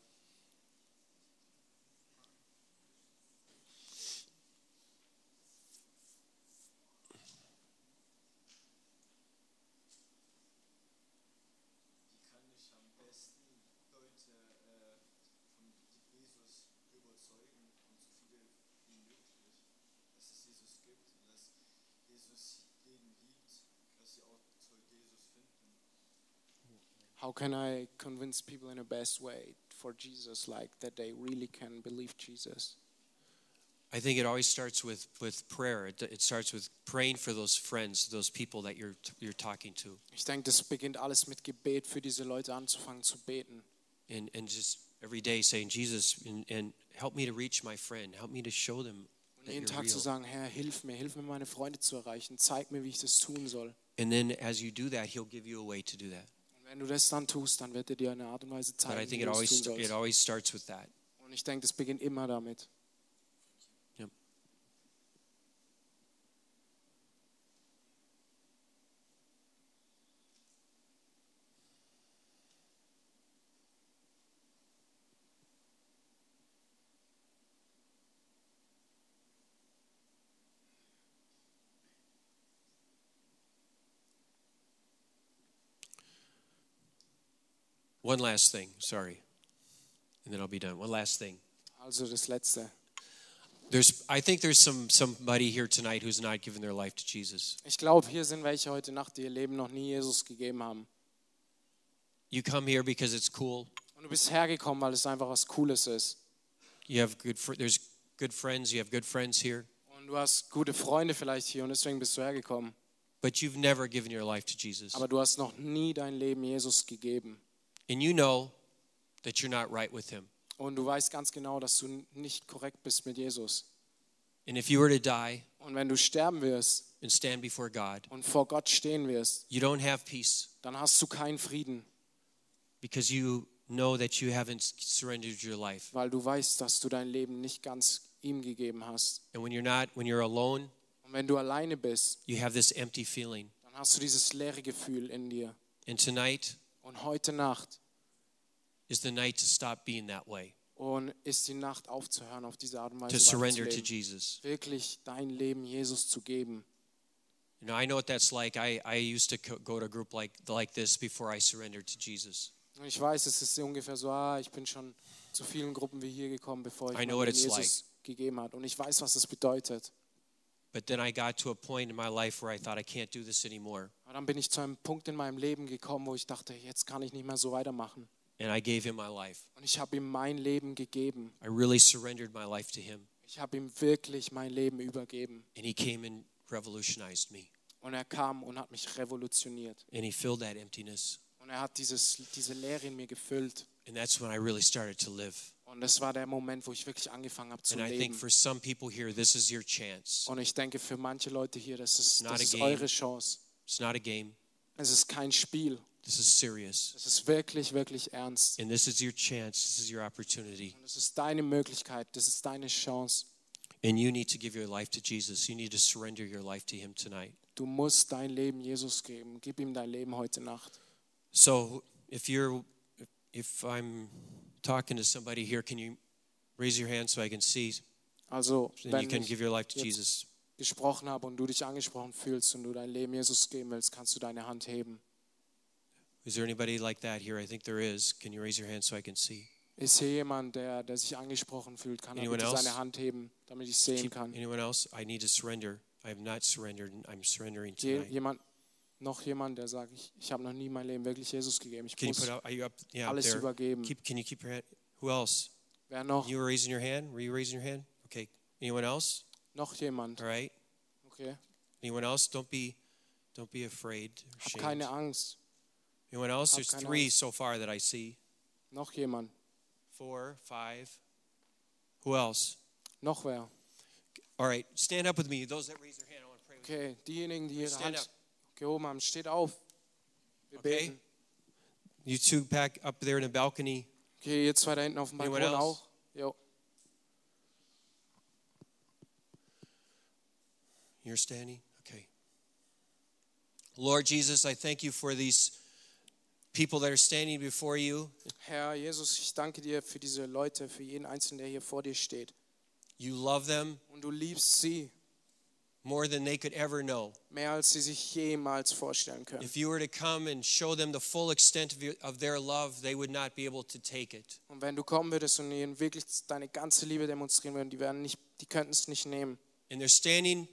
How can I convince people in the best way for Jesus, like that they really can believe Jesus? I think it always starts with, with prayer. It, it starts with praying for those friends, those people that you're, you're talking to, Ich denke, das beginnt alles mit Gebet für diese Leute anzufangen zu beten. and, and just every day saying, Jesus, and, and help me to reach my friend. Help me to show them Und jeden Tag zu sagen, Herr, hilf mir, hilf mir, meine Freunde zu erreichen. Zeig mir, wie ich das tun soll. And then as you do that, He'll give you a way to do that. Wenn du das dann tust, dann wird er dir eine Art und Weise But I zeigen, think wie it du es always, tun it sollst. always starts with that. Und ich denke, das beginnt immer damit. One last thing, sorry, and then I'll be done. One last thing. Also das Letzte. There's, I think there's some somebody here tonight who's not given their life to Jesus. Ich glaube, hier sind welche heute Nacht, die ihr Leben noch nie Jesus gegeben haben. You come here because it's cool. Und du bist hergekommen, weil es einfach was Cooles ist. You have good. There's good friends. You have good friends here, Und du hast gute Freunde vielleicht hier und deswegen bist du hergekommen. but you've never given your life to Jesus, Aber du hast noch nie dein Leben Jesus gegeben. And you know that you're not right with Him. Und du weißt ganz genau, dass du nicht korrekt bist mit Jesus. And if you were to die Und wenn du sterben wirst and stand before God, und vor Gott stehen wirst, you don't have peace dann hast du keinen Frieden, because you know that you haven't surrendered your life. weil du weißt, dass du dein Leben nicht ganz ihm gegeben hast. And when you're not, when you're alone, Und wenn du alleine bist, you have this empty feeling. dann hast du dieses leere Gefühl in dir. And tonight Und heute Nacht is the night to stop being that way, und ist die Nacht aufzuhören, auf diese Art und to Weise surrender to. Jesus. Wirklich dein Leben Jesus zu geben. You know, I know what that's like. I, I used to go to a group like, like this before I surrendered to Jesus. Ich weiß, es ist ungefähr so, ah, ich bin schon zu vielen Gruppen wie hier gekommen, bevor ich I know Jesus gegeben hat. Und ich weiß, was das bedeutet. But then I got to a point in my life where I thought I can't do this anymore. Aber dann bin ich zu einem Punkt in meinem Leben gekommen, wo ich dachte, jetzt kann ich nicht mehr so weitermachen. And I gave him my life. Und ich habe ihm mein Leben gegeben. I really surrendered my life to him. Ich habe ihm wirklich mein Leben übergeben. And he came and revolutionized me. Und er kam und hat mich revolutioniert. And he filled that emptiness. Und er hat dieses, diese Leere in mir gefüllt. And that's when I really started to live. Und das war der Moment, wo ich wirklich angefangen habe zu And I think leben. for some people here, this is your chance. Und ich denke, für manche Leute hier, das ist, Not das a ist game. eure Chance. It's not a game, Es ist kein Spiel. this is serious. Es ist wirklich, wirklich ernst. And this is your chance, this is your opportunity. Und es ist deine Möglichkeit, das ist deine Chance. And you need to give your life to Jesus. You need to surrender your life to him tonight. Du musst dein Leben Jesus geben. Gib ihm dein Leben heute Nacht. So if you're if I'm talking to somebody here, can you raise your hand so I can see? Also, Then you wenn can give your life to Jesus. gesprochen habe und du dich angesprochen fühlst und du dein Leben Jesus geben willst, kannst du deine Hand heben. Is there anybody like that here? I think there is. Can you raise your hand so I can see? Ist hier jemand, der, der sich angesprochen fühlt, kann er bitte else? seine Hand heben, damit ich sehen kann. anyone else? I need to surrender. I have not surrendered. I'm surrendering tonight. jemand, noch jemand, der sagt, ich, ich habe noch nie mein Leben wirklich Jesus gegeben. Ich Can muss up? Up? Yeah, alles there. übergeben. Keep. Can you keep your hand? Who else? Wer noch? You were raising your hand. Were you raising your hand? Okay. Anyone else? Noch jemand? All right. Okay. Anyone else? Don't be, don't be afraid. Hab keine Angst. Anyone else? hab There's three Angst. so far that I see. Noch jemand? Four, five. Who else? Noch wer? All right. Stand up with me. Those that raise their hand, I want to pray with you. Okay, diejenigen, die ihre Stand Hand up. Gehoben haben, steht auf. Wir Okay. beten. You two back up there in the balcony. Okay, ihr zwei da hinten auf dem Balkon auch. Jo. You're standing? Okay. Lord Jesus, I thank you for these people that are standing before you. Herr Jesus, ich danke dir für diese Leute, für jeden Einzelnen, der hier vor dir steht. You love them Und du liebst sie more than they could ever know. mehr, als sie sich jemals vorstellen können. If you were to come and show them the full extent of, their love, they would not be able to take it. Und wenn du kommen würdest und ihnen wirklich deine ganze Liebe demonstrieren würden, die, werden nicht, die könnten es nicht nehmen. And they're standing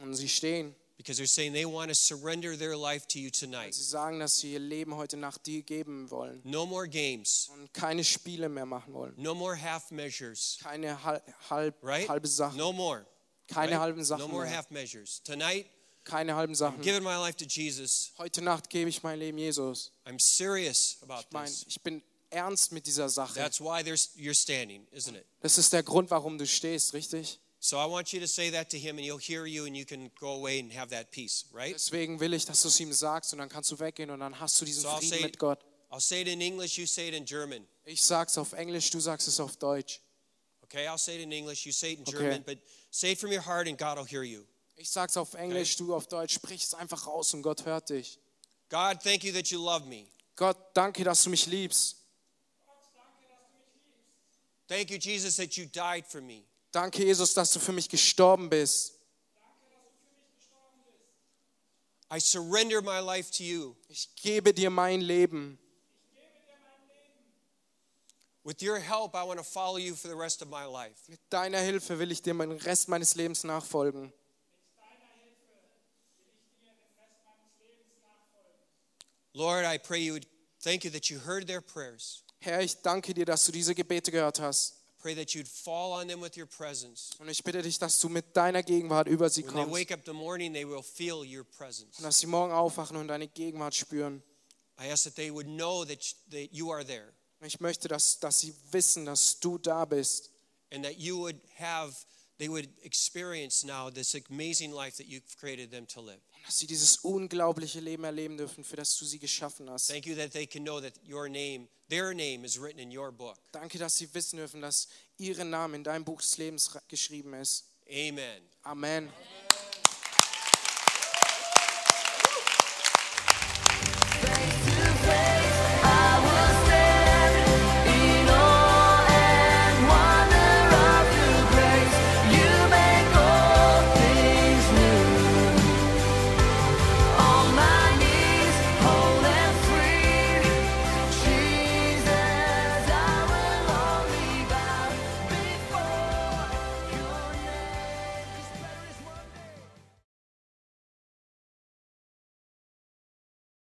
Und sie stehen because they're saying they want to surrender their life to you tonight. sie sagen, dass sie ihr Leben heute Nacht dir geben wollen No more games, und keine Spiele mehr machen wollen. no more half measures, Keine hal- halb, right? halbe Sachen. No more. Keine right? halben Sachen No more mehr. half measures. Tonight, Keine halben I'm Sachen. giving my life to Jesus. Heute Nacht gebe ich mein Leben Jesus. I'm serious about Ich this. ich bin ernst mit dieser Sache. That's why there's, you're standing, isn't it? Das ist der Grund, warum du stehst, richtig? So I want you to say that to him, and he'll hear you, and you can go away and have that peace, right? Deswegen will ich, dass du es ihm sagst und dann kannst du weggehen und dann hast du diesen So Frieden say, mit Gott. I'll say it in English, you say it in German. Ich sag's auf Englisch, du sagst es auf Deutsch. Okay, I'll say it in English, you say it in Okay. German, but say it from your heart, and God will hear you. Ich sag's auf Englisch, du auf Deutsch. Sprich es einfach raus und Gott hört dich. God, thank you that you love me. Gott, danke, dass du mich liebst. Thank you, Jesus, that you died for me. Danke, Jesus, dass du für mich gestorben bist. I surrender my life to you. Ich gebe dir mein Leben. With your help, I want to follow you for the rest of my life. Mit deiner Hilfe will ich dir den Rest meines Lebens nachfolgen. Lord, I pray you would thank you that you heard their prayers. Herr, ich danke dir, dass du diese Gebete gehört hast. I pray that you'd fall on them with your presence. Und ich bitte dich, dass du mit deiner Gegenwart über sie When they kommst. wake up the morning, they will feel your presence. Und dass sie morgen aufwachen und deine Gegenwart spüren. I ask that they would know that, that you are there ich möchte, dass, dass sie wissen, dass du da bist. and that you would have, they would experience now this amazing life that you've created them to live. Und dass sie dieses unglaubliche Leben erleben dürfen, für das du sie geschaffen hast. Thank you that they can know that your name, their name is written in your book. Danke, dass sie wissen dürfen, dass ihre Name in deinem Buch des Lebens geschrieben ist. Amen. Amen.